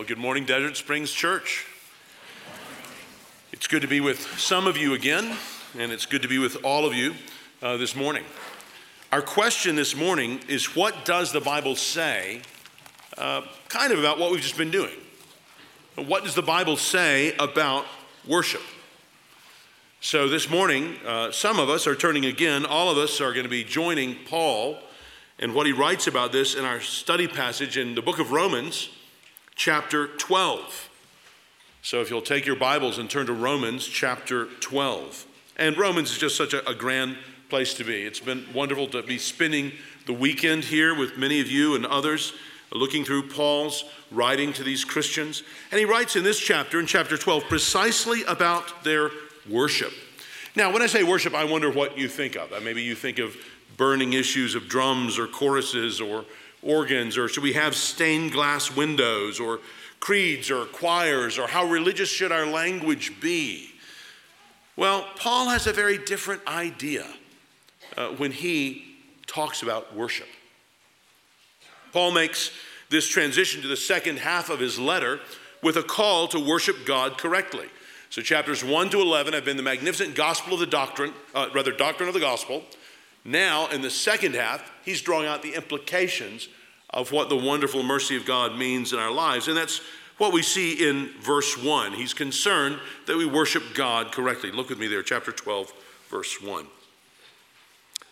Well, good morning, Desert Springs Church. It's good to be with some of you again, and it's good to be with all of you uh, this morning. Our question this morning is what does the Bible say, uh, kind of about what we've just been doing? What does the Bible say about worship? So this morning, uh, some of us are turning again, all of us are going to be joining Paul and what he writes about this in our study passage in the book of Romans, chapter 12. So if you'll take your Bibles and turn to Romans chapter 12. And Romans is just such a, a grand place to be. It's been wonderful to be spending the weekend here with many of you and others, looking through Paul's writing to these Christians. And he writes in this chapter, in chapter 12, precisely about their worship. Now, when I say worship, I wonder what you think of. Uh, maybe you think of burning issues of drums or choruses or organs, or should we have stained glass windows, or creeds or choirs, or how religious should our language be? Well, Paul has a very different idea uh, when he talks about worship. Paul makes this transition to the second half of his letter with a call to worship God correctly. So, chapters 1 to 11 have been the magnificent gospel of the doctrine, uh, rather, doctrine of the gospel. Now, in the second half, he's drawing out the implications of what the wonderful mercy of God means in our lives. And that's what we see in verse 1. He's concerned that we worship God correctly. Look with me there, chapter 12, verse 1.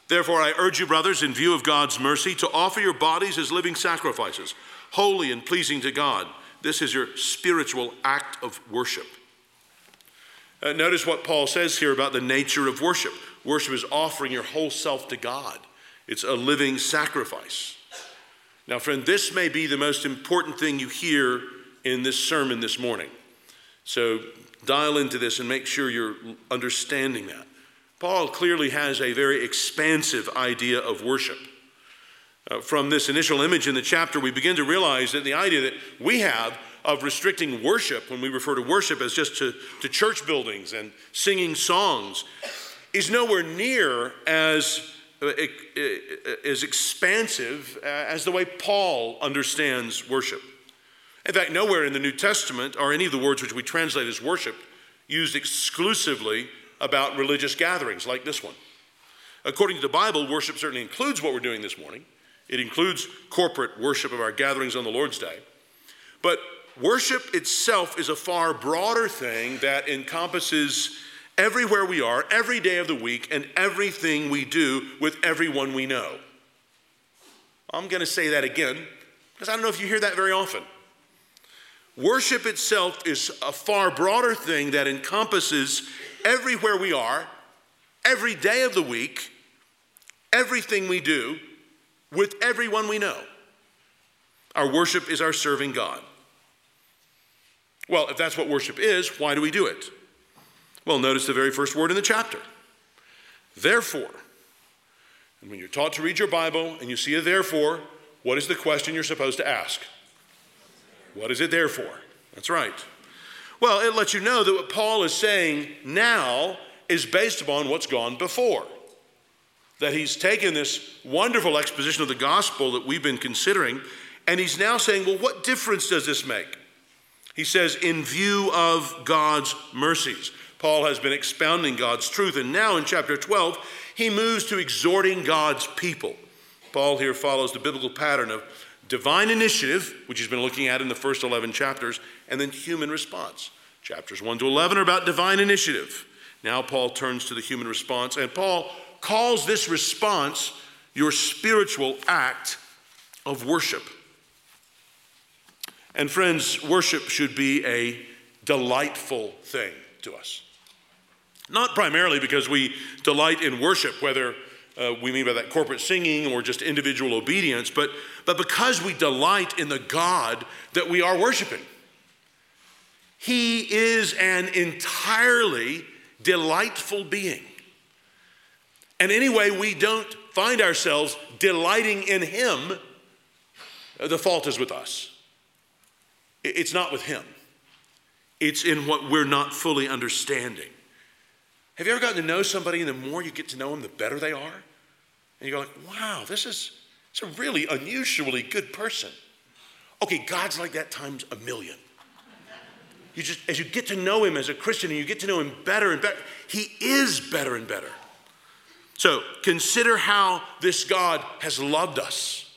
Therefore, I urge you, brothers, in view of God's mercy, to offer your bodies as living sacrifices, holy and pleasing to God. This is your spiritual act of worship. Uh, notice what Paul says here about the nature of worship. Worship is offering your whole self to God, it's a living sacrifice. Now, friend, this may be the most important thing you hear in this sermon this morning. So dial into this and make sure you're understanding that. Paul clearly has a very expansive idea of worship. Uh, from this initial image in the chapter, we begin to realize that the idea that we have of restricting worship, when we refer to worship as just to, to church buildings and singing songs, is nowhere near as, uh, uh, as expansive as the way Paul understands worship. In fact, nowhere in the New Testament are any of the words which we translate as worship used exclusively about religious gatherings like this one. According to the Bible, worship certainly includes what we're doing this morning. It includes corporate worship of our gatherings on the Lord's Day. But Worship itself is a far broader thing that encompasses everywhere we are, every day of the week, and everything we do with everyone we know. I'm going to say that again because I don't know if you hear that very often. Worship itself is a far broader thing that encompasses everywhere we are, every day of the week, everything we do with everyone we know. Our worship is our serving God. Well, if that's what worship is, why do we do it? Well, notice the very first word in the chapter. Therefore. And when you're taught to read your Bible and you see a therefore, what is the question you're supposed to ask? What is it there for? That's right. Well, it lets you know that what Paul is saying now is based upon what's gone before. That he's taken this wonderful exposition of the gospel that we've been considering, and he's now saying, well, what difference does this make? He says, in view of God's mercies. Paul has been expounding God's truth, and now in chapter 12, he moves to exhorting God's people. Paul here follows the biblical pattern of divine initiative, which he's been looking at in the first 11 chapters, and then human response. Chapters 1 to 11 are about divine initiative. Now Paul turns to the human response, and Paul calls this response your spiritual act of worship. And friends, worship should be a delightful thing to us. Not primarily because we delight in worship, whether uh, we mean by that corporate singing or just individual obedience, but, but because we delight in the God that we are worshiping. He is an entirely delightful being. And anyway, we don't find ourselves delighting in Him, the fault is with us. It's not with Him, it's in what we're not fully understanding. Have you ever gotten to know somebody, and the more you get to know them, the better they are? And you go like, wow, this is it's a really unusually good person. Okay, God's like that times a million. You just, as you get to know Him as a Christian and you get to know Him better and better, He is better and better. So consider how this God has loved us.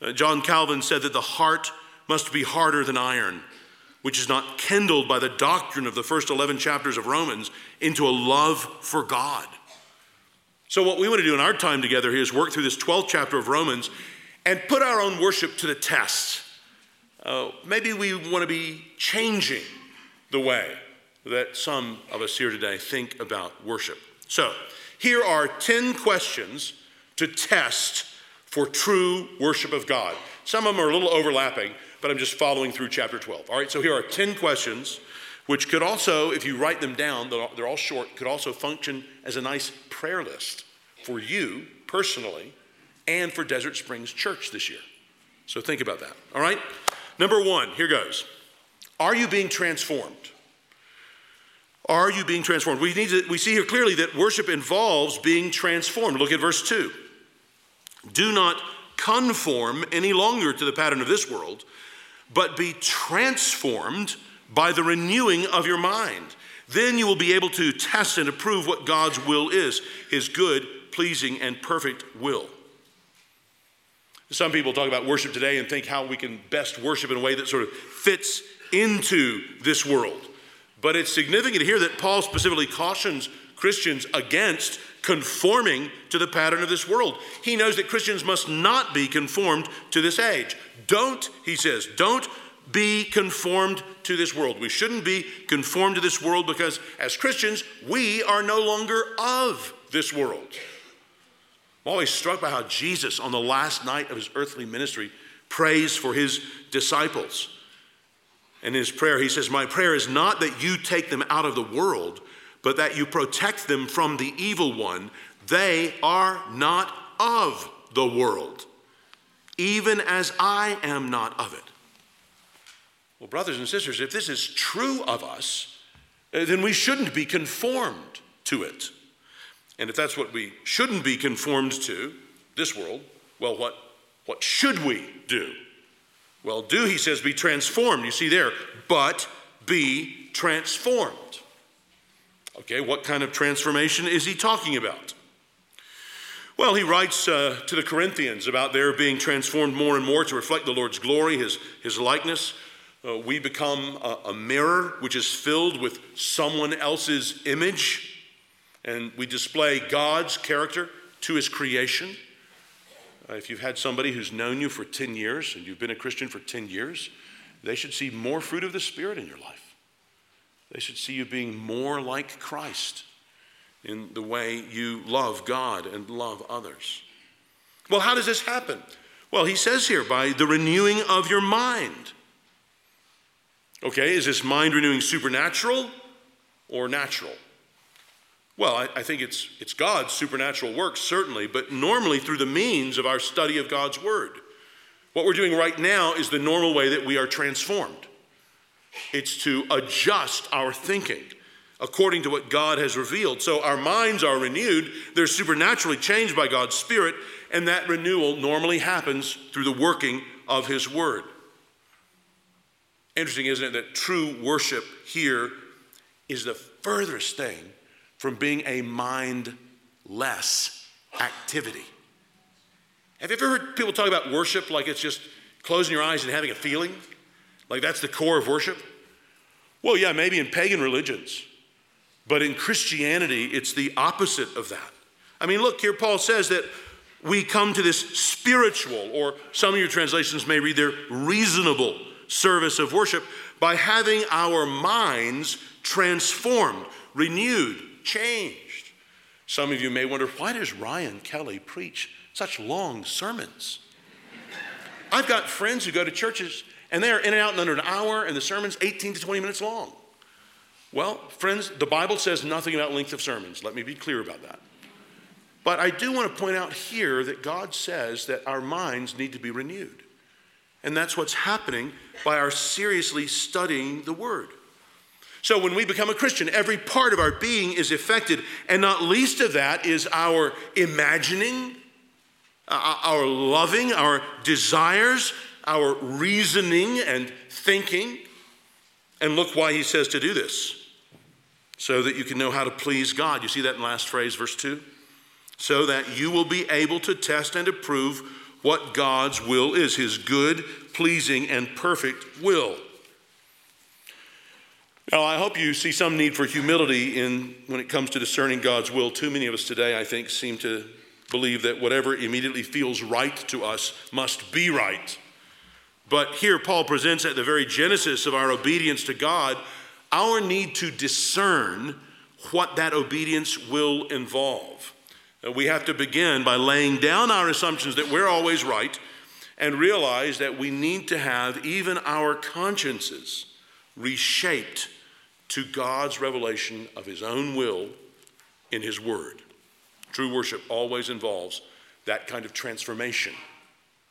Uh, John Calvin said that the heart must be harder than iron, which is not kindled by the doctrine of the first 11 chapters of Romans into a love for God. So, what we want to do in our time together here is work through this 12th chapter of Romans and put our own worship to the test. Uh, maybe we want to be changing the way that some of us here today think about worship. So, here are 10 questions to test for true worship of God. Some of them are a little overlapping, but I'm just following through chapter 12. All right, so here are 10 questions, which could also, if you write them down, they're all short, could also function as a nice prayer list for you personally and for Desert Springs Church this year. So think about that. All right, number one, here goes. Are you being transformed? Are you being transformed? We, need to, we see here clearly that worship involves being transformed. Look at verse 2. Do not conform any longer to the pattern of this world, but be transformed by the renewing of your mind. Then you will be able to test and approve what God's will is, his good, pleasing, and perfect will. Some people talk about worship today and think how we can best worship in a way that sort of fits into this world. But it's significant here that Paul specifically cautions Christians against conforming to the pattern of this world. He knows that Christians must not be conformed to this age. Don't, he says, don't be conformed to this world. We shouldn't be conformed to this world because as Christians, we are no longer of this world. I'm always struck by how Jesus, on the last night of his earthly ministry, prays for his disciples. In his prayer, he says, My prayer is not that you take them out of the world, but that you protect them from the evil one. They are not of the world, even as I am not of it. Well, brothers and sisters, if this is true of us, uh, then we shouldn't be conformed to it. And if that's what we shouldn't be conformed to, this world, well, what, what should we do? Well, do, he says, be transformed. You see there, but be transformed. Okay, what kind of transformation is he talking about? Well, he writes uh, to the Corinthians about their being transformed more and more to reflect the Lord's glory, his, his likeness. Uh, we become a, a mirror which is filled with someone else's image, and we display God's character to his creation. Uh, if you've had somebody who's known you for 10 years and you've been a Christian for 10 years, they should see more fruit of the Spirit in your life. They should see you being more like Christ in the way you love God and love others. Well, how does this happen? Well, he says here, by the renewing of your mind. Okay, is this mind renewing supernatural or natural? Well, I, I, think it's, it's God's supernatural work, certainly, but normally through the means of our study of God's Word. What we're doing right now is the normal way that we are transformed. It's to adjust our thinking according to what God has revealed. So our minds are renewed, they're supernaturally changed by God's Spirit, and that renewal normally happens through the working of His Word. Interesting, isn't it, that true worship here is the furthest thing from being a mindless activity. Have you ever heard people talk about worship like it's just closing your eyes and having a feeling? Like that's the core of worship? Well, yeah, maybe in pagan religions. But in Christianity, it's the opposite of that. I mean, look, here Paul says that we come to this spiritual, or some of your translations may read there, reasonable service of worship by having our minds transformed, renewed, changed. Some of you may wonder why does Ryan Kelly preach such long sermons? I've got friends who go to churches and they are in and out in under an hour, and the sermon's 18 to 20 minutes long. Well, friends, the Bible says nothing about length of sermons. Let me be clear about that. But I do want to point out here that God says that our minds need to be renewed. And that's what's happening by our seriously studying the Word. So when we become a Christian, every part of our being is affected, and not least of that is our imagining, uh, our loving, our desires, our reasoning and thinking. And look why he says to do this so that you can know how to please God. You see that in last phrase, verse 2? So that you will be able to test and approve what God's will is, his good, pleasing, and perfect will. Now, I hope you see some need for humility in when it comes to discerning God's will. Too many of us today, I think, seem to believe that whatever immediately feels right to us must be right. But here, Paul presents at the very genesis of our obedience to God our need to discern what that obedience will involve. We have to begin by laying down our assumptions that we're always right and realize that we need to have even our consciences reshaped to God's revelation of His own will in His Word. True worship always involves that kind of transformation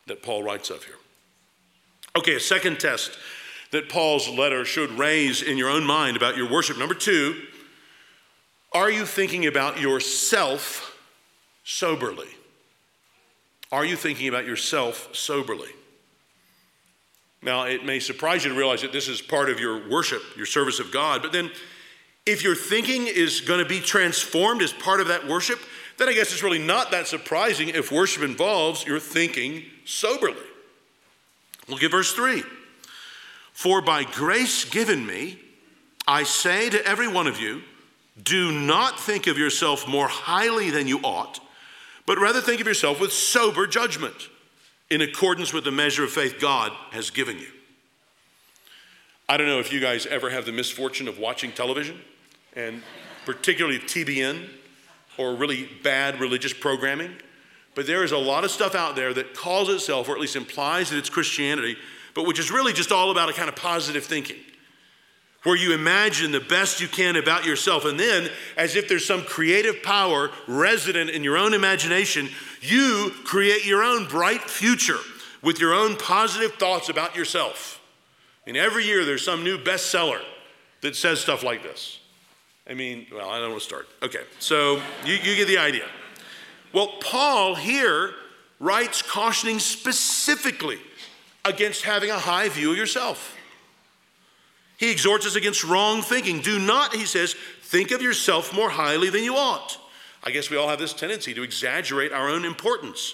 that Paul writes of here. Okay, a second test that Paul's letter should raise in your own mind about your worship. Number two, are you thinking about yourself soberly? Are you thinking about yourself soberly? Now, it may surprise you to realize that this is part of your worship, your service of God, but then if your thinking is going to be transformed as part of that worship, then I guess it's really not that surprising if worship involves your thinking soberly. Look at verse 3. For by grace given me, I say to every one of you, do not think of yourself more highly than you ought, but rather think of yourself with sober judgment, in accordance with the measure of faith God has given you. I don't know if you guys ever have the misfortune of watching television, and particularly TBN or really bad religious programming, but there is a lot of stuff out there that calls itself, or at least implies that it's Christianity, but which is really just all about a kind of positive thinking, where you imagine the best you can about yourself. And then, as if there's some creative power resident in your own imagination, you create your own bright future with your own positive thoughts about yourself. And every year there's some new bestseller that says stuff like this. I mean, well, I don't want to start. Okay, so you, you get the idea. Well, Paul here writes cautioning specifically against having a high view of yourself. He exhorts us against wrong thinking. Do not, he says, think of yourself more highly than you ought. I guess we all have this tendency to exaggerate our own importance.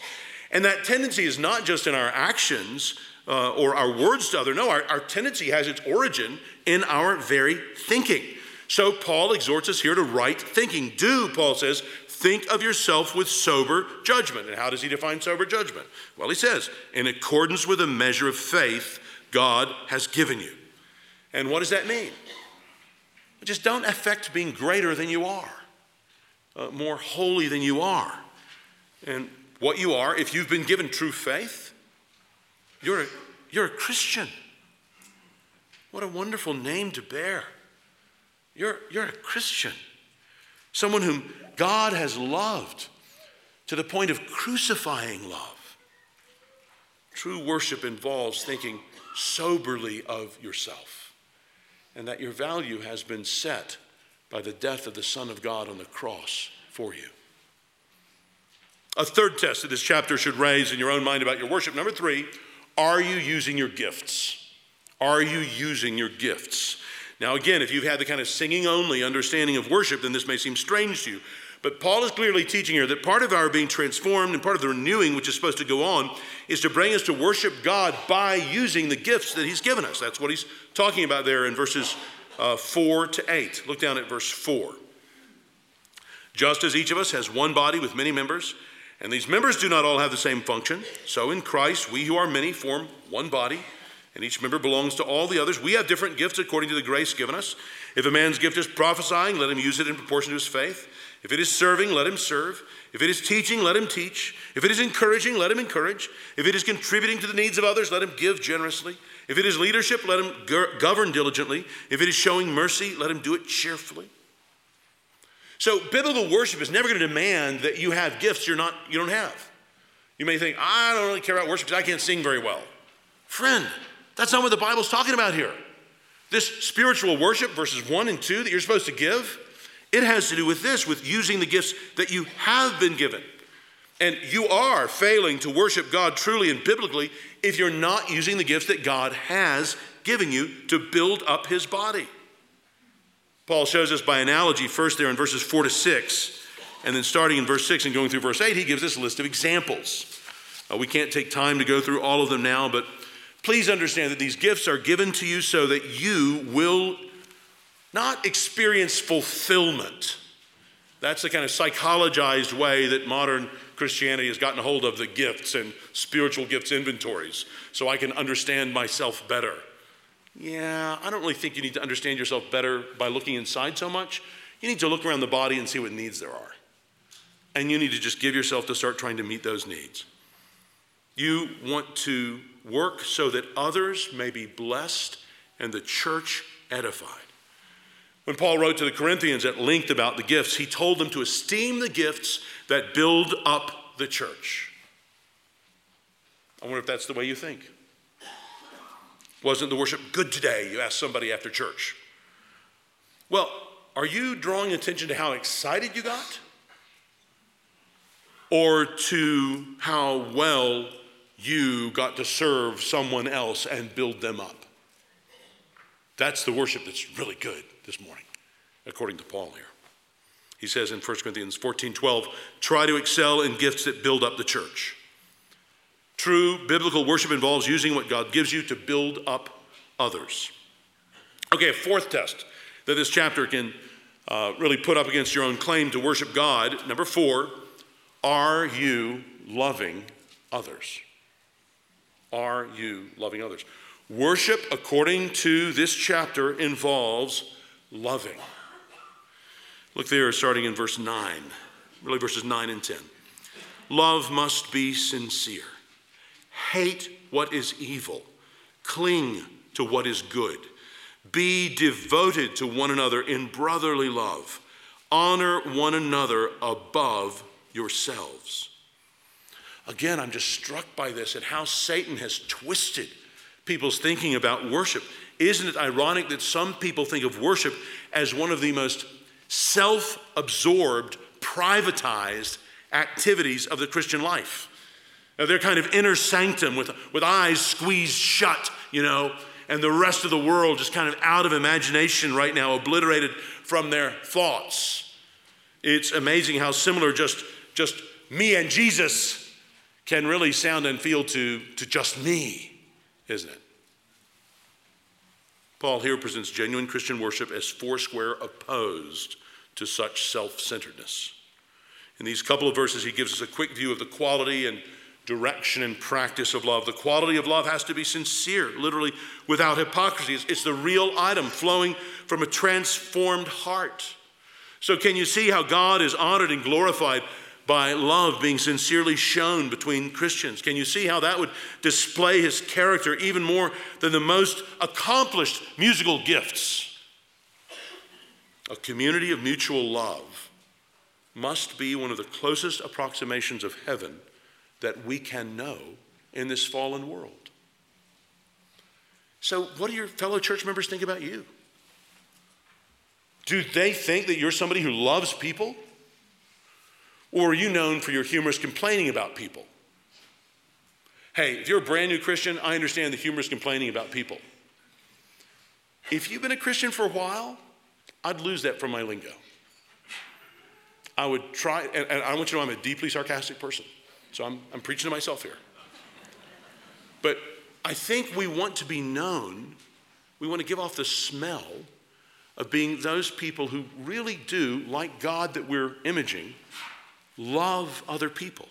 And that tendency is not just in our actions uh, or our words to others. No, our, our tendency has its origin in our very thinking. So Paul exhorts us here to right thinking. Do, Paul says, Think of yourself with sober judgment. And how does he define sober judgment? Well, he says, in accordance with a measure of faith God has given you. And what does that mean? Just don't affect being greater than you are, uh, more holy than you are. And what you are, if you've been given true faith, you're a, you're a Christian. What a wonderful name to bear. You're, you're a Christian, someone whom God has loved to the point of crucifying love. True worship involves thinking soberly of yourself and that your value has been set by the death of the Son of God on the cross for you. A third test that this chapter should raise in your own mind about your worship. Number three, are you using your gifts? Are you using your gifts? Now, again, if you've had the kind of singing only understanding of worship, then this may seem strange to you. But Paul is clearly teaching here that part of our being transformed and part of the renewing, which is supposed to go on, is to bring us to worship God by using the gifts that He's given us. That's what He's talking about there in verses uh, 4 to 8. Look down at verse 4. Just as each of us has one body with many members, and these members do not all have the same function, so in Christ we who are many form one body, and each member belongs to all the others. We have different gifts according to the grace given us. If a man's gift is prophesying, let him use it in proportion to his faith. If it is serving, let him serve. If it is teaching, let him teach. If it is encouraging, let him encourage. If it is contributing to the needs of others, let him give generously. If it is leadership, let him govern diligently. If it is showing mercy, let him do it cheerfully. So, biblical worship is never going to demand that you have gifts you're not, you don't have. You may think, I don't really care about worship because I can't sing very well. Friend, that's not what the Bible's talking about here. This spiritual worship, verses 1 and 2, that you're supposed to give, it has to do with this, with using the gifts that you have been given. And you are failing to worship God truly and biblically if you're not using the gifts that God has given you to build up his body. Paul shows us by analogy first there in verses 4 to 6, and then starting in verse 6 and going through verse 8, he gives us a list of examples. Uh, we can't take time to go through all of them now, but please understand that these gifts are given to you so that you will not experience fulfillment. That's the kind of psychologized way that modern Christianity has gotten a hold of the gifts and spiritual gifts inventories so I can understand myself better. Yeah, I don't really think you need to understand yourself better by looking inside so much. You need to look around the body and see what needs there are. And you need to just give yourself to start trying to meet those needs. You want to work so that others may be blessed and the church edified. When Paul wrote to the Corinthians at length about the gifts, he told them to esteem the gifts that build up the church. I wonder if that's the way you think. Wasn't the worship good today? You ask somebody after church. Well, are you drawing attention to how excited you got? Or to how well you got to serve someone else and build them up? That's the worship that's really good this morning, according to Paul here. He says in 1 Corinthians 14 12, try to excel in gifts that build up the church. True biblical worship involves using what God gives you to build up others. Okay, a fourth test that this chapter can uh, really put up against your own claim to worship God. Number four, are you loving others? Are you loving others? Worship, according to this chapter, involves loving. Look there, starting in verse 9, really verses 9 and 10. Love must be sincere. Hate what is evil, cling to what is good. Be devoted to one another in brotherly love. Honor one another above yourselves. Again, I'm just struck by this and how Satan has twisted people's thinking about worship. Isn't it ironic that some people think of worship as one of the most self absorbed, privatized activities of the Christian life? Now, their kind of inner sanctum with, with eyes squeezed shut, you know, and the rest of the world just kind of out of imagination right now, obliterated from their thoughts. It's amazing how similar just, just me and Jesus can really sound and feel to, to just me, isn't it? Paul here presents genuine Christian worship as foursquare opposed to such self centeredness. In these couple of verses, he gives us a quick view of the quality and direction and practice of love. The quality of love has to be sincere, literally without hypocrisy. It's, it's, the real item flowing from a transformed heart. So, can you see how God is honored and glorified by love being sincerely shown between Christians? Can you see how that would display his character even more than the most accomplished musical gifts? A community of mutual love must be one of the closest approximations of heaven that we can know in this fallen world. So, what do your fellow church members think about you? Do they think that you're somebody who loves people? Or are you known for your humorous complaining about people? Hey, if you're a brand new Christian, I understand the humorous complaining about people. If you've been a Christian for a while, I'd lose that from my lingo. I would try, and, and I want you to know I'm a deeply sarcastic person. So I'm, I'm preaching to myself here. But I think we want to be known, we want to give off the smell of being those people who really do, like God that we're imaging, love other people,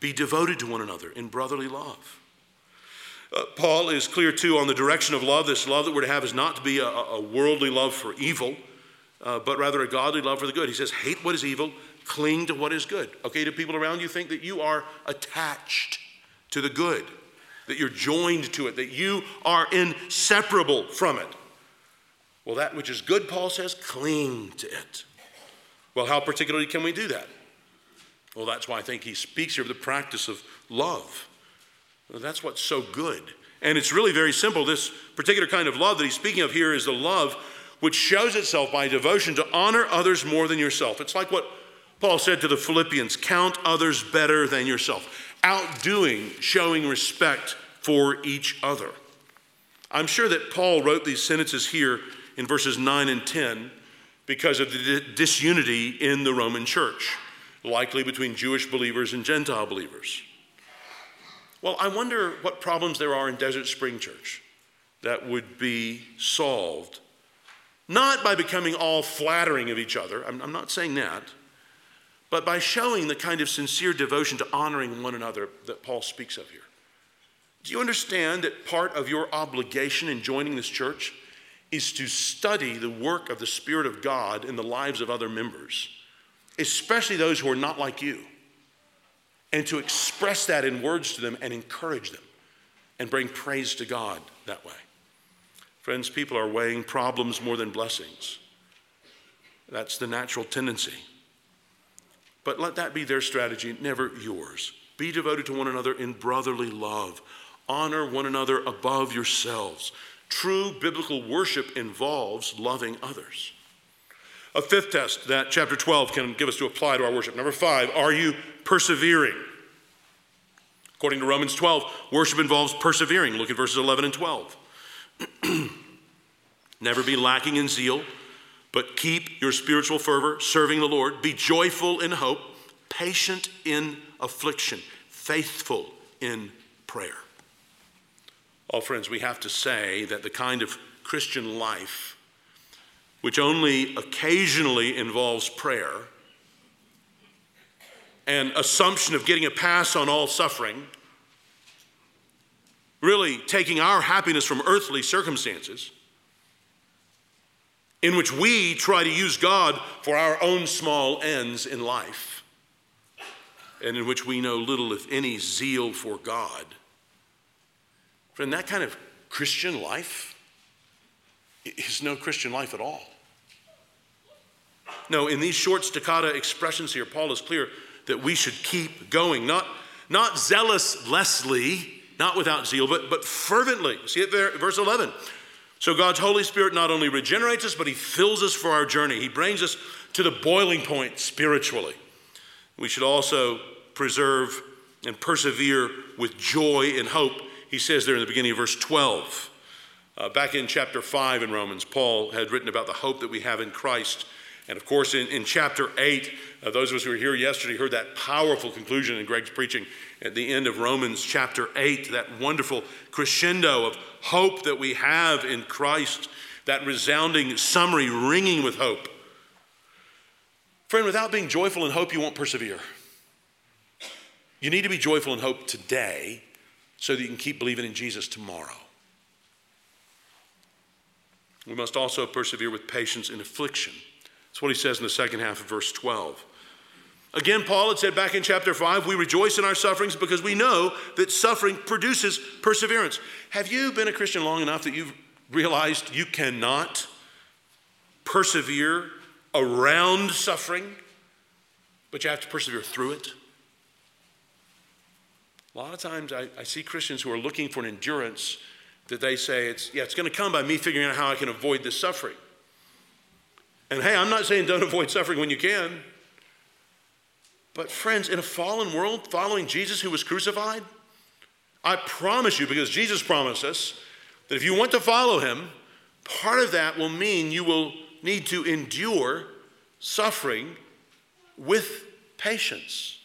be devoted to one another in brotherly love. Uh, Paul is clear too on the direction of love. This love that we're to have is not to be a, a worldly love for evil, uh, but rather a godly love for the good. He says, Hate what is evil, Cling to what is good. Okay, do people around you think that you are attached to the good, that you're joined to it, that you are inseparable from it? Well, that which is good, Paul says, cling to it. Well, how particularly can we do that? Well, that's why I think he speaks here of the practice of love. Well, that's what's so good. And it's really very simple. This particular kind of love that he's speaking of here is the love which shows itself by devotion to honor others more than yourself. It's like what Paul said to the Philippians, Count others better than yourself, outdoing, showing respect for each other. I'm sure that Paul wrote these sentences here in verses 9 and 10 because of the disunity in the Roman church, likely between Jewish believers and Gentile believers. Well, I wonder what problems there are in Desert Spring Church that would be solved, not by becoming all flattering of each other, I'm, I'm not saying that, but by showing the kind of sincere devotion to honoring one another that Paul speaks of here. Do you understand that part of your obligation in joining this church is to study the work of the Spirit of God in the lives of other members, especially those who are not like you, and to express that in words to them and encourage them and bring praise to God that way? Friends, people are weighing problems more than blessings. That's the natural tendency. But let that be their strategy, never yours. Be devoted to one another in brotherly love. Honor one another above yourselves. True biblical worship involves loving others. A fifth test that chapter 12 can give us to apply to our worship. Number five, are you persevering? According to Romans 12, worship involves persevering. Look at verses 11 and 12. Never be lacking in zeal but keep your spiritual fervor, serving the Lord. Be joyful in hope, patient in affliction, faithful in prayer. Oh, friends, we have to say that the kind of Christian life, which only occasionally involves prayer and assumption of getting a pass on all suffering, really taking our happiness from earthly circumstances in which we try to use God for our own small ends in life, and in which we know little, if any, zeal for God. Friend, that kind of Christian life is no Christian life at all. No, in these short staccato expressions here, Paul is clear that we should keep going, not, not zealously, not without zeal, but, but fervently. See it there, verse 11. So God's Holy Spirit not only regenerates us, but He fills us for our journey. He brings us to the boiling point spiritually. We should also preserve and persevere with joy and hope. He says there in the beginning of verse 12. Uh, back in chapter 5 in Romans, Paul had written about the hope that we have in Christ. And of course, in, in chapter 8, uh, those of us who were here yesterday heard that powerful conclusion in Greg's preaching at the end of Romans chapter 8, that wonderful crescendo of hope that we have in Christ, that resounding summary ringing with hope. Friend, without being joyful in hope, you won't persevere. You need to be joyful in hope today so that you can keep believing in Jesus tomorrow. We must also persevere with patience in affliction. That's what he says in the second half of verse 12. Again, Paul had said back in chapter 5, we rejoice in our sufferings because we know that suffering produces perseverance. Have you been a Christian long enough that you've realized you cannot persevere around suffering, but you have to persevere through it? A lot of times I, I see Christians who are looking for an endurance that they say, it's, yeah, it's going to come by me figuring out how I can avoid this suffering. And hey, I'm not saying don't avoid suffering when you can. But, friends, in a fallen world, following Jesus who was crucified, I promise you, because Jesus promised us, that if you want to follow him, part of that will mean you will need to endure suffering with patience.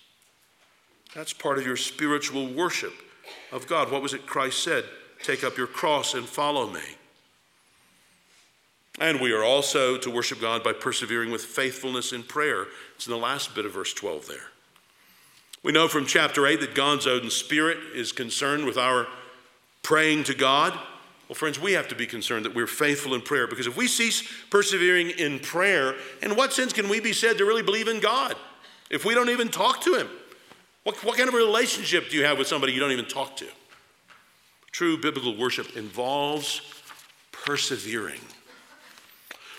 That's part of your spiritual worship of God. What was it Christ said? Take up your cross and follow me. And we are also to worship God by persevering with faithfulness in prayer. It's in the last bit of verse 12 there. We know from chapter 8 that God's own spirit is concerned with our praying to God. Well, friends, we have to be concerned that we're faithful in prayer because if we cease persevering in prayer, in what sense can we be said to really believe in God if we don't even talk to Him? What, what kind of relationship do you have with somebody you don't even talk to? True biblical worship involves persevering.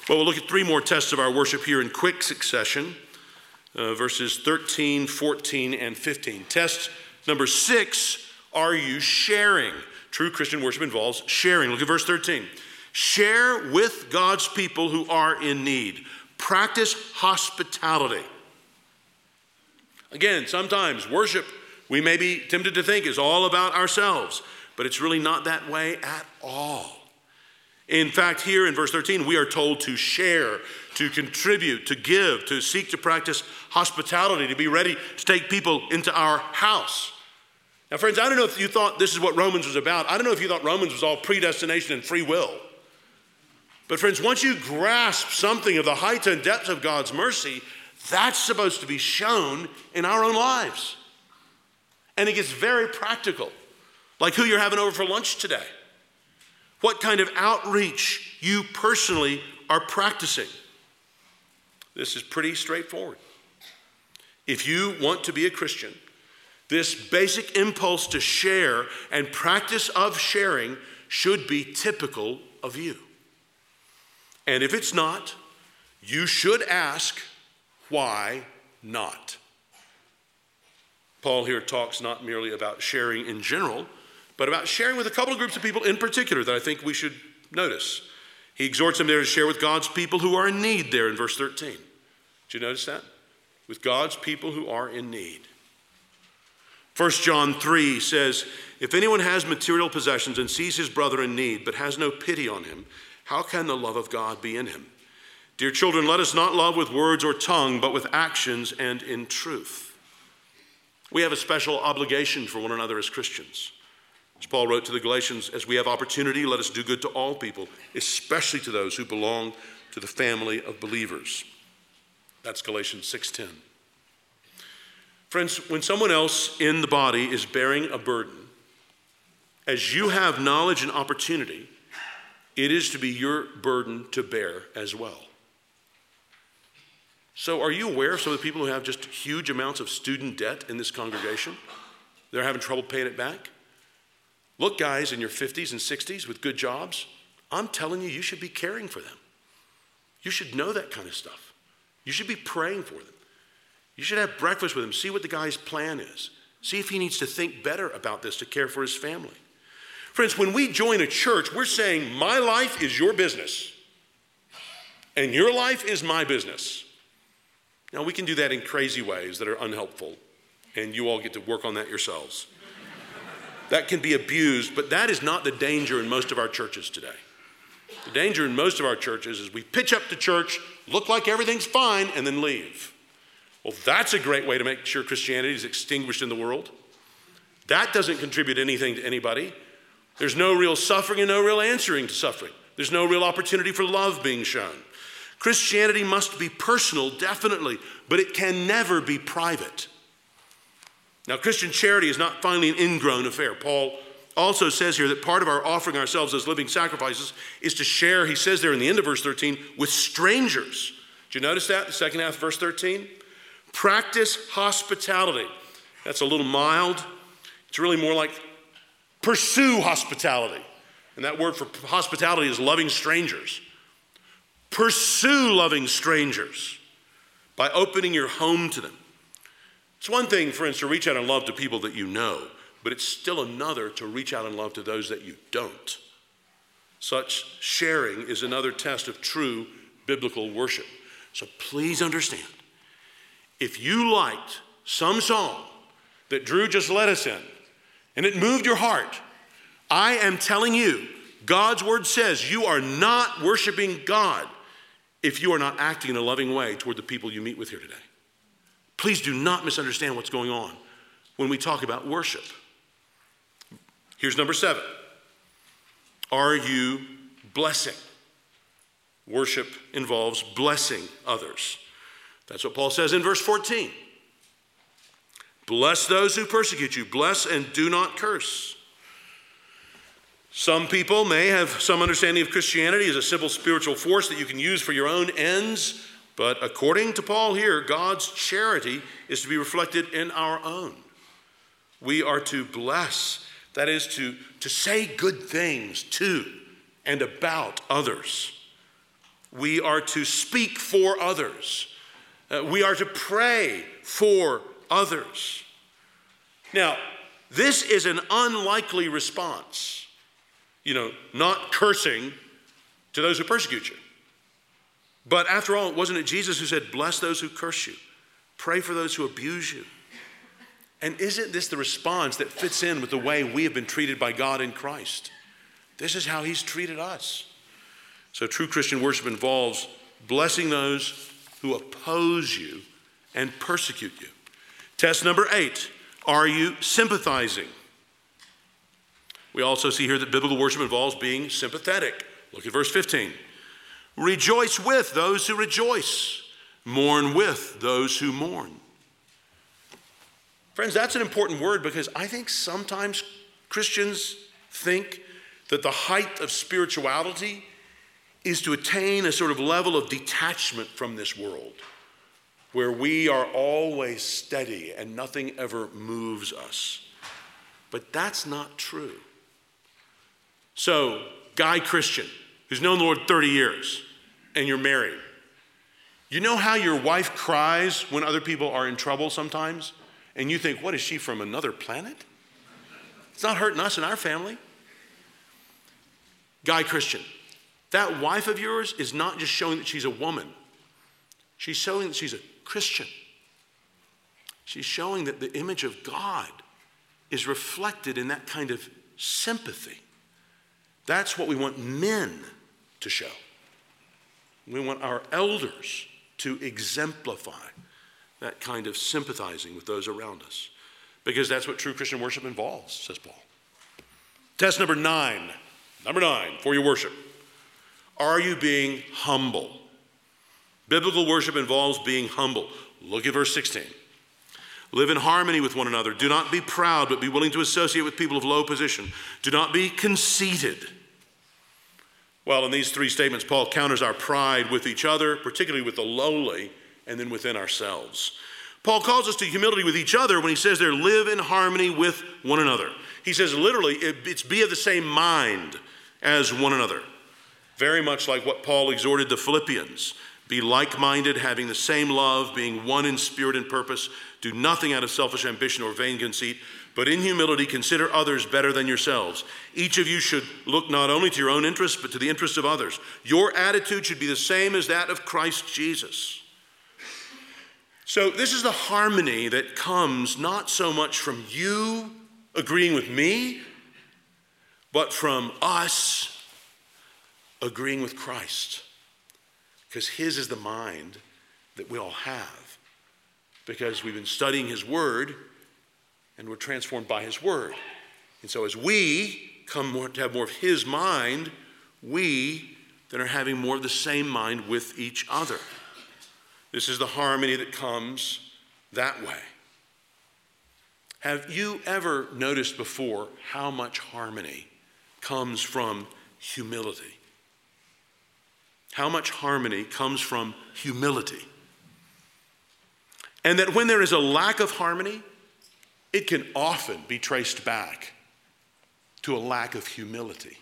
Well, we'll look at three more tests of our worship here in quick succession uh, verses 13, 14, and 15. Test number six are you sharing? True Christian worship involves sharing. Look at verse 13. Share with God's people who are in need, practice hospitality. Again, sometimes worship, we may be tempted to think, is all about ourselves, but it's really not that way at all. In fact, here in verse 13, we are told to share, to contribute, to give, to seek to practice hospitality, to be ready to take people into our house. Now, friends, I don't know if you thought this is what Romans was about. I don't know if you thought Romans was all predestination and free will. But, friends, once you grasp something of the height and depths of God's mercy, that's supposed to be shown in our own lives. And it gets very practical, like who you're having over for lunch today, what kind of outreach you personally are practicing. This is pretty straightforward. If you want to be a Christian, this basic impulse to share and practice of sharing should be typical of you. And if it's not, you should ask, why not? Paul here talks not merely about sharing in general, but about sharing with a couple of groups of people in particular that I think we should notice. He exhorts them there to share with God's people who are in need, there in verse 13. Did you notice that? With God's people who are in need. 1 John 3 says, If anyone has material possessions and sees his brother in need, but has no pity on him, how can the love of God be in him? Dear children, let us not love with words or tongue, but with actions and in truth. We have a special obligation for one another as Christians. As Paul wrote to the Galatians, as we have opportunity, let us do good to all people, especially to those who belong to the family of believers. That's Galatians 6:10. Friends, when someone else in the body is bearing a burden, as you have knowledge and opportunity, it is to be your burden to bear as well. So, are you aware of some of the people who have just huge amounts of student debt in this congregation? They're having trouble paying it back? Look, guys in your 50s and 60s with good jobs, I'm telling you, you should be caring for them. You should know that kind of stuff. You should be praying for them. You should have breakfast with them, see what the guy's plan is, see if he needs to think better about this to care for his family. Friends, when we join a church, we're saying, My life is your business, and your life is my business. Now, we can do that in crazy ways that are unhelpful, and you all get to work on that yourselves. that can be abused, but that is not the danger in most of our churches today. The danger in most of our churches is we pitch up to church, look like everything's fine, and then leave. Well, that's a great way to make sure Christianity is extinguished in the world. That doesn't contribute anything to anybody. There's no real suffering and no real answering to suffering. There's no real opportunity for love being shown. Christianity must be personal, definitely, but it can never be private. Now, Christian charity is not finally an ingrown affair. Paul also says here that part of our offering ourselves as living sacrifices is to share, he says there in the end of verse 13, with strangers. Did you notice that? The second half of verse 13? Practice hospitality. That's a little mild. It's really more like Pursue hospitality. And that word for hospitality is loving strangers. Pursue loving strangers by opening your home to them. It's one thing, for friends, to reach out and love to people that you know, but it's still another to reach out and love to those that you don't. Such sharing is another test of true biblical worship. So please understand if you liked some song that Drew just led us in, and it moved your heart, I am telling you, God's word says you are not worshiping God if you are not acting in a loving way toward the people you meet with here today. Please do not misunderstand what's going on when we talk about worship. Here's number seven Are you blessing? Worship involves blessing others. That's what Paul says in verse 14. Bless those who persecute you, bless and do not curse. Some people may have some understanding of Christianity as a simple spiritual force that you can use for your own ends, but according to Paul here, God's charity is to be reflected in our own. We are to bless, that is, to, to say good things to and about others. We are to speak for others. Uh, we are to pray for others. Now, this is an unlikely response, you know, not cursing to those who persecute you. But after all, wasn't it Jesus who said, Bless those who curse you, pray for those who abuse you? And isn't this the response that fits in with the way we have been treated by God in Christ? This is how He's treated us. So, true Christian worship involves blessing those who oppose you and persecute you. Test number eight are you sympathizing? We also see here that biblical worship involves being sympathetic. Look at verse 15. Rejoice with those who rejoice, mourn with those who mourn. Friends, that's an important word because I think sometimes Christians think that the height of spirituality is to attain a sort of level of detachment from this world where we are always steady and nothing ever moves us. But that's not true. So, guy Christian who's known the Lord 30 years and you're married, you know how your wife cries when other people are in trouble sometimes? And you think, what is she from another planet? It's not hurting us and our family. Guy Christian, that wife of yours is not just showing that she's a woman, she's showing that she's a Christian. She's showing that the image of God is reflected in that kind of sympathy. That's what we want men to show. We want our elders to exemplify that kind of sympathizing with those around us because that's what true Christian worship involves, says Paul. Test number nine. Number nine for your worship. Are you being humble? Biblical worship involves being humble. Look at verse 16. Live in harmony with one another. Do not be proud, but be willing to associate with people of low position. Do not be conceited. Well, in these three statements, Paul counters our pride with each other, particularly with the lowly, and then within ourselves. Paul calls us to humility with each other when he says there, live in harmony with one another. He says literally, it's be of the same mind as one another. Very much like what Paul exhorted the Philippians be like minded, having the same love, being one in spirit and purpose. Do nothing out of selfish ambition or vain conceit, but in humility consider others better than yourselves. Each of you should look not only to your own interests, but to the interests of others. Your attitude should be the same as that of Christ Jesus. So, this is the harmony that comes not so much from you agreeing with me, but from us agreeing with Christ. Because His is the mind that we all have. Because we've been studying His Word and we're transformed by His Word. And so as we come more, to have more of His mind, we then are having more of the same mind with each other. This is the harmony that comes that way. Have you ever noticed before how much harmony comes from humility? How much harmony comes from humility? And that when there is a lack of harmony, it can often be traced back to a lack of humility.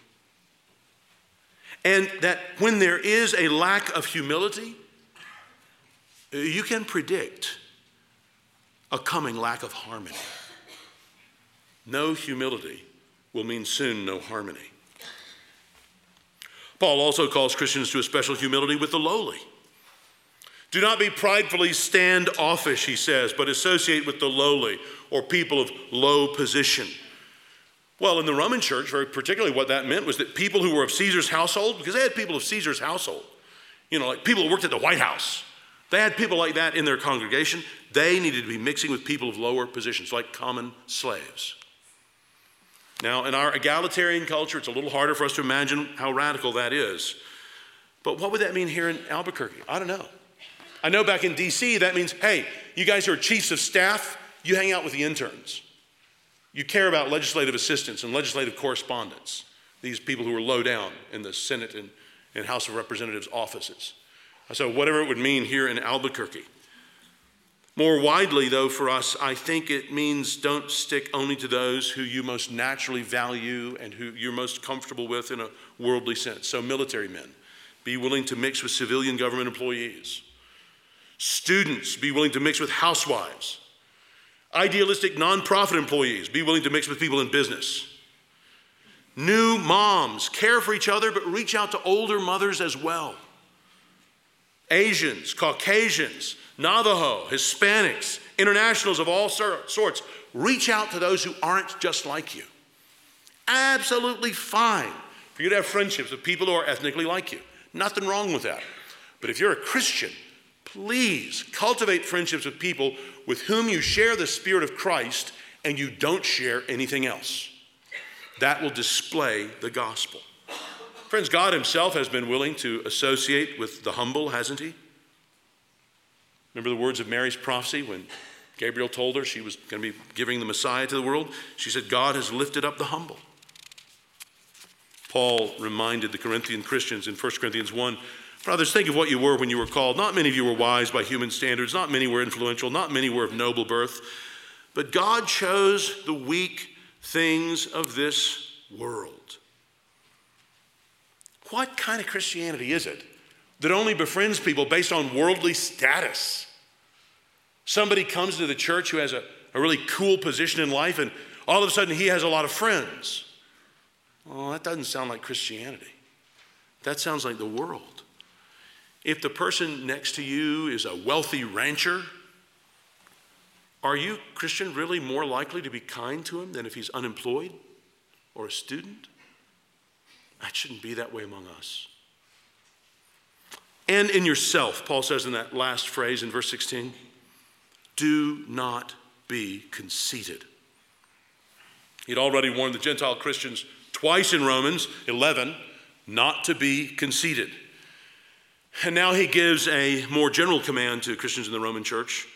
And that when there is a lack of humility, you can predict a coming lack of harmony. No humility will mean soon no harmony. Paul also calls Christians to a special humility with the lowly. Do not be pridefully standoffish, he says, but associate with the lowly or people of low position. Well, in the Roman church, very particularly, what that meant was that people who were of Caesar's household, because they had people of Caesar's household, you know, like people who worked at the White House, they had people like that in their congregation. They needed to be mixing with people of lower positions, like common slaves. Now, in our egalitarian culture, it's a little harder for us to imagine how radical that is. But what would that mean here in Albuquerque? I don't know. I know back in DC, that means, hey, you guys who are chiefs of staff, you hang out with the interns. You care about legislative assistants and legislative correspondence, these people who are low down in the Senate and, and House of Representatives offices. Uh, so, whatever it would mean here in Albuquerque. More widely, though, for us, I think it means don't stick only to those who you most naturally value and who you're most comfortable with in a worldly sense. So, military men, be willing to mix with civilian government employees. Students, be willing to mix with housewives. Idealistic nonprofit employees, be willing to mix with people in business. New moms, care for each other, but reach out to older mothers as well. Asians, Caucasians, Navajo, Hispanics, internationals of all sorts, reach out to those who aren't just like you. Absolutely fine for you to have friendships with people who are ethnically like you. Nothing wrong with that. But if you're a Christian, please cultivate friendships with people with whom you share the Spirit of Christ and you don't share anything else. That will display the gospel. Friends, God Himself has been willing to associate with the humble, hasn't He? Remember the words of Mary's prophecy when Gabriel told her she was going to be giving the Messiah to the world? She said, God has lifted up the humble. Paul reminded the Corinthian Christians in 1 Corinthians 1 Brothers, think of what you were when you were called. Not many of you were wise by human standards, not many were influential, not many were of noble birth, but God chose the weak things of this world. What kind of Christianity is it that only befriends people based on worldly status? Somebody comes to the church who has a, a really cool position in life, and all of a sudden he has a lot of friends. Well, that doesn't sound like Christianity. That sounds like the world. If the person next to you is a wealthy rancher, are you, Christian, really more likely to be kind to him than if he's unemployed or a student? That shouldn't be that way among us. And in yourself, Paul says in that last phrase in verse 16, do not be conceited. He'd already warned the Gentile Christians twice in Romans 11 not to be conceited. And now he gives a more general command to Christians in the Roman church.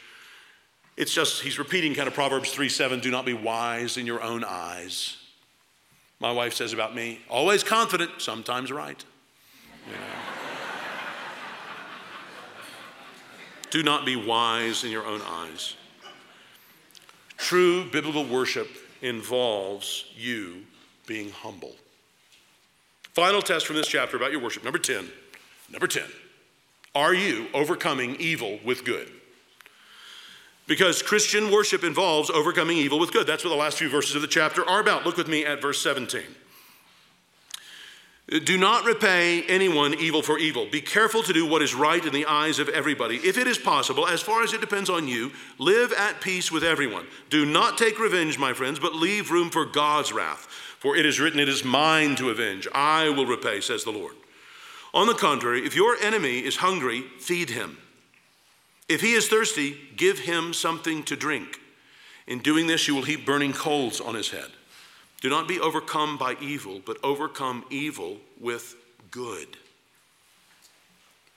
It's just, he's repeating kind of Proverbs 3 7, do not be wise in your own eyes. My wife says about me, always confident, sometimes right. You know. do not be wise in your own eyes. True biblical worship involves you being humble. Final test from this chapter about your worship. Number 10. Number 10. Are you overcoming evil with good? Because Christian worship involves overcoming evil with good. That's what the last few verses of the chapter are about. Look with me at verse 17. Do not repay anyone evil for evil. Be careful to do what is right in the eyes of everybody. If it is possible, as far as it depends on you, live at peace with everyone. Do not take revenge, my friends, but leave room for God's wrath. For it is written, It is mine to avenge. I will repay, says the Lord. On the contrary, if your enemy is hungry, feed him. If he is thirsty, give him something to drink. In doing this, you will heap burning coals on his head. Do not be overcome by evil, but overcome evil with good.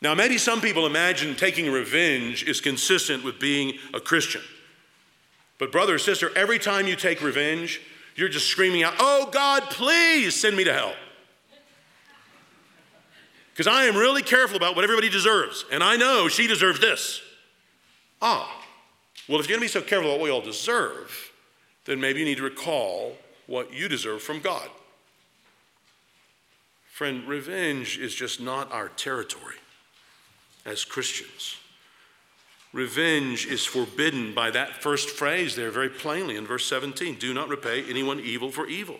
Now, maybe some people imagine taking revenge is consistent with being a Christian. But, brother or sister, every time you take revenge, you're just screaming out, Oh God, please send me to hell. Because I am really careful about what everybody deserves, and I know she deserves this. Ah, well, if you're going to be so careful about what we all deserve, then maybe you need to recall what you deserve from God. Friend, revenge is just not our territory as Christians. Revenge is forbidden by that first phrase there very plainly in verse 17 do not repay anyone evil for evil.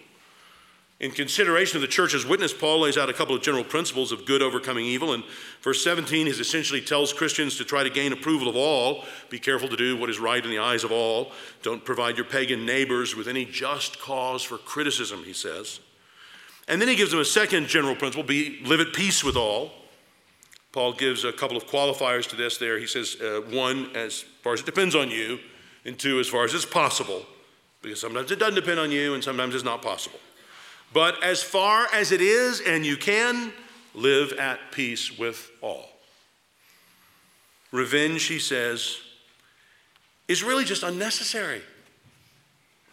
In consideration of the church's witness, Paul lays out a couple of general principles of good overcoming evil. And verse 17 he essentially tells Christians to try to gain approval of all. Be careful to do what is right in the eyes of all. Don't provide your pagan neighbors with any just cause for criticism, he says. And then he gives them a second general principle be, live at peace with all. Paul gives a couple of qualifiers to this there. He says, uh, one, as far as it depends on you, and two, as far as it's possible, because sometimes it doesn't depend on you and sometimes it's not possible. But as far as it is and you can, live at peace with all. Revenge, he says, is really just unnecessary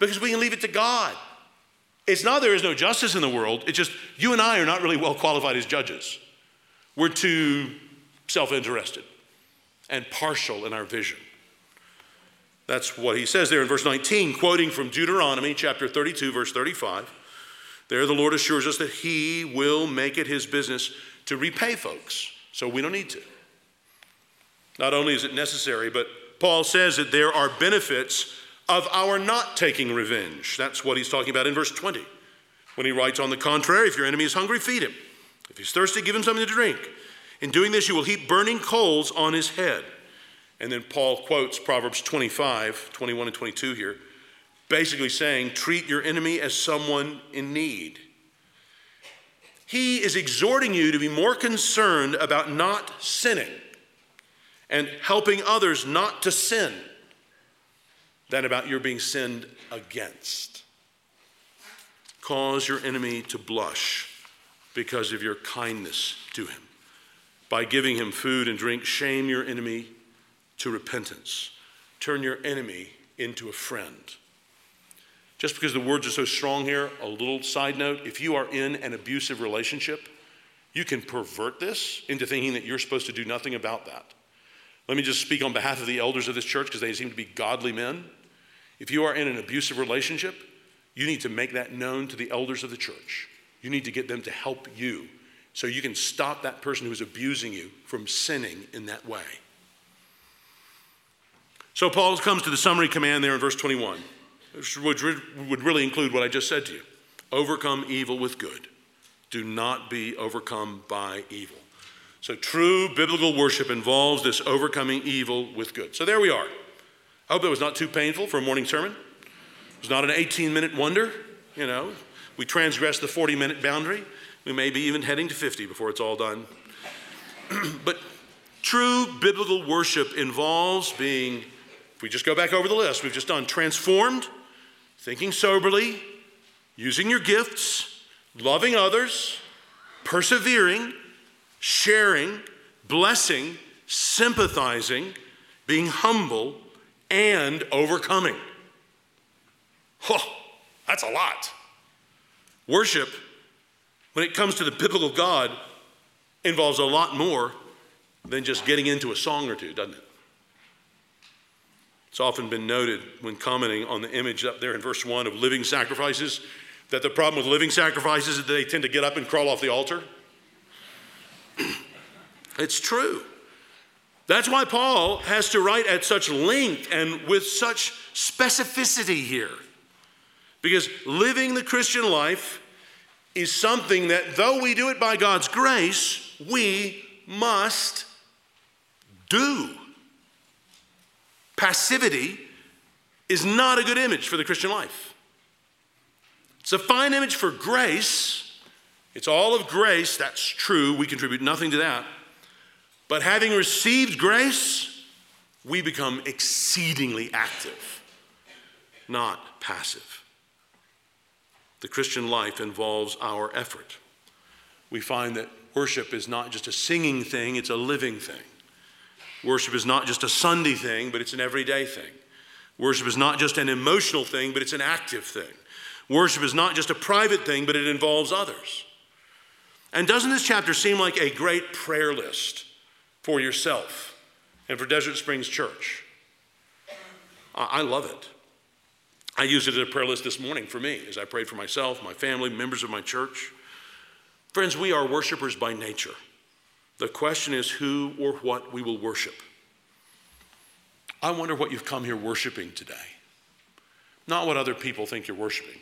because we can leave it to God. It's not there is no justice in the world, it's just you and I are not really well qualified as judges. We're too self interested and partial in our vision. That's what he says there in verse 19, quoting from Deuteronomy chapter 32, verse 35. There, the Lord assures us that He will make it His business to repay folks, so we don't need to. Not only is it necessary, but Paul says that there are benefits of our not taking revenge. That's what he's talking about in verse 20. When he writes, On the contrary, if your enemy is hungry, feed him. If he's thirsty, give him something to drink. In doing this, you will heap burning coals on his head. And then Paul quotes Proverbs 25, 21 and 22 here. Basically saying treat your enemy as someone in need. He is exhorting you to be more concerned about not sinning and helping others not to sin than about your being sinned against. Cause your enemy to blush because of your kindness to him. By giving him food and drink, shame your enemy to repentance. Turn your enemy into a friend. Just because the words are so strong here, a little side note if you are in an abusive relationship, you can pervert this into thinking that you're supposed to do nothing about that. Let me just speak on behalf of the elders of this church because they seem to be godly men. If you are in an abusive relationship, you need to make that known to the elders of the church. You need to get them to help you so you can stop that person who is abusing you from sinning in that way. So Paul comes to the summary command there in verse 21, which would really include what I just said to you overcome evil with good. Do not be overcome by evil. So, true biblical worship involves this overcoming evil with good. So, there we are. I hope that was not too painful for a morning sermon. It was not an 18 minute wonder. You know, we transgressed the 40 minute boundary. We may be even heading to 50 before it's all done. but true biblical worship involves being, if we just go back over the list, we've just done transformed, thinking soberly, using your gifts, loving others, persevering, sharing, blessing, sympathizing, being humble, and overcoming. Oh, that's a lot. Worship, when it comes to the biblical God, involves a lot more than just getting into a song or two, doesn't it? It's often been noted when commenting on the image up there in verse 1 of living sacrifices that the problem with living sacrifices is that they tend to get up and crawl off the altar. it's true. That's why Paul has to write at such length and with such specificity here. Because living the Christian life is something that, though we do it by God's grace, we must do. Passivity is not a good image for the Christian life. It's a fine image for grace it's all of grace, that's true. We contribute nothing to that. But having received grace, we become exceedingly active, not passive. The Christian life involves our effort. We find that worship is not just a singing thing, it's a living thing. Worship is not just a Sunday thing, but it's an everyday thing. Worship is not just an emotional thing, but it's an active thing. Worship is not just a private thing, but it involves others. And doesn't this chapter seem like a great prayer list for yourself and for Desert Springs Church? I love it. I used it as a prayer list this morning for me as I prayed for myself, my family, members of my church. Friends, we are worshipers by nature. The question is who or what we will worship. I wonder what you've come here worshiping today. Not what other people think you're worshiping.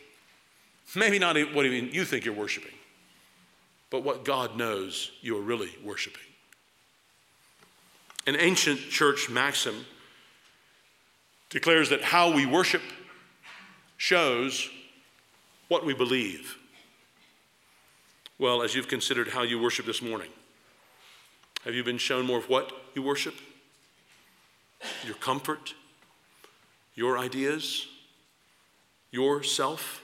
Maybe not what even you think you're worshiping but what God knows you are really worshiping. An ancient church maxim declares that how we worship shows what we believe. Well, as you've considered how you worship this morning, have you been shown more of what you worship? Your comfort, your ideas, yourself?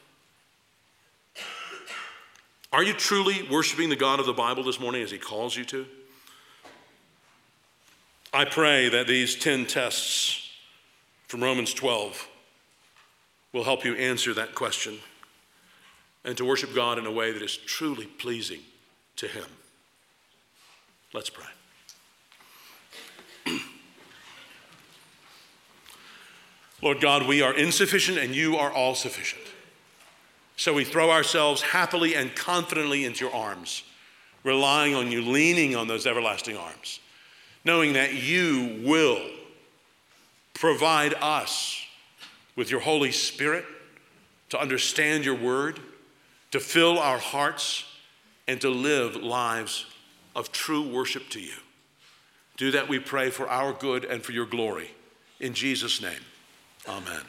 Are you truly worshiping the God of the Bible this morning as He calls you to? I pray that these 10 tests from Romans 12 will help you answer that question and to worship God in a way that is truly pleasing to Him. Let's pray. Lord God, we are insufficient and you are all sufficient. So we throw ourselves happily and confidently into your arms, relying on you, leaning on those everlasting arms, knowing that you will provide us with your Holy Spirit to understand your word, to fill our hearts, and to live lives of true worship to you. Do that, we pray, for our good and for your glory. In Jesus' name, amen.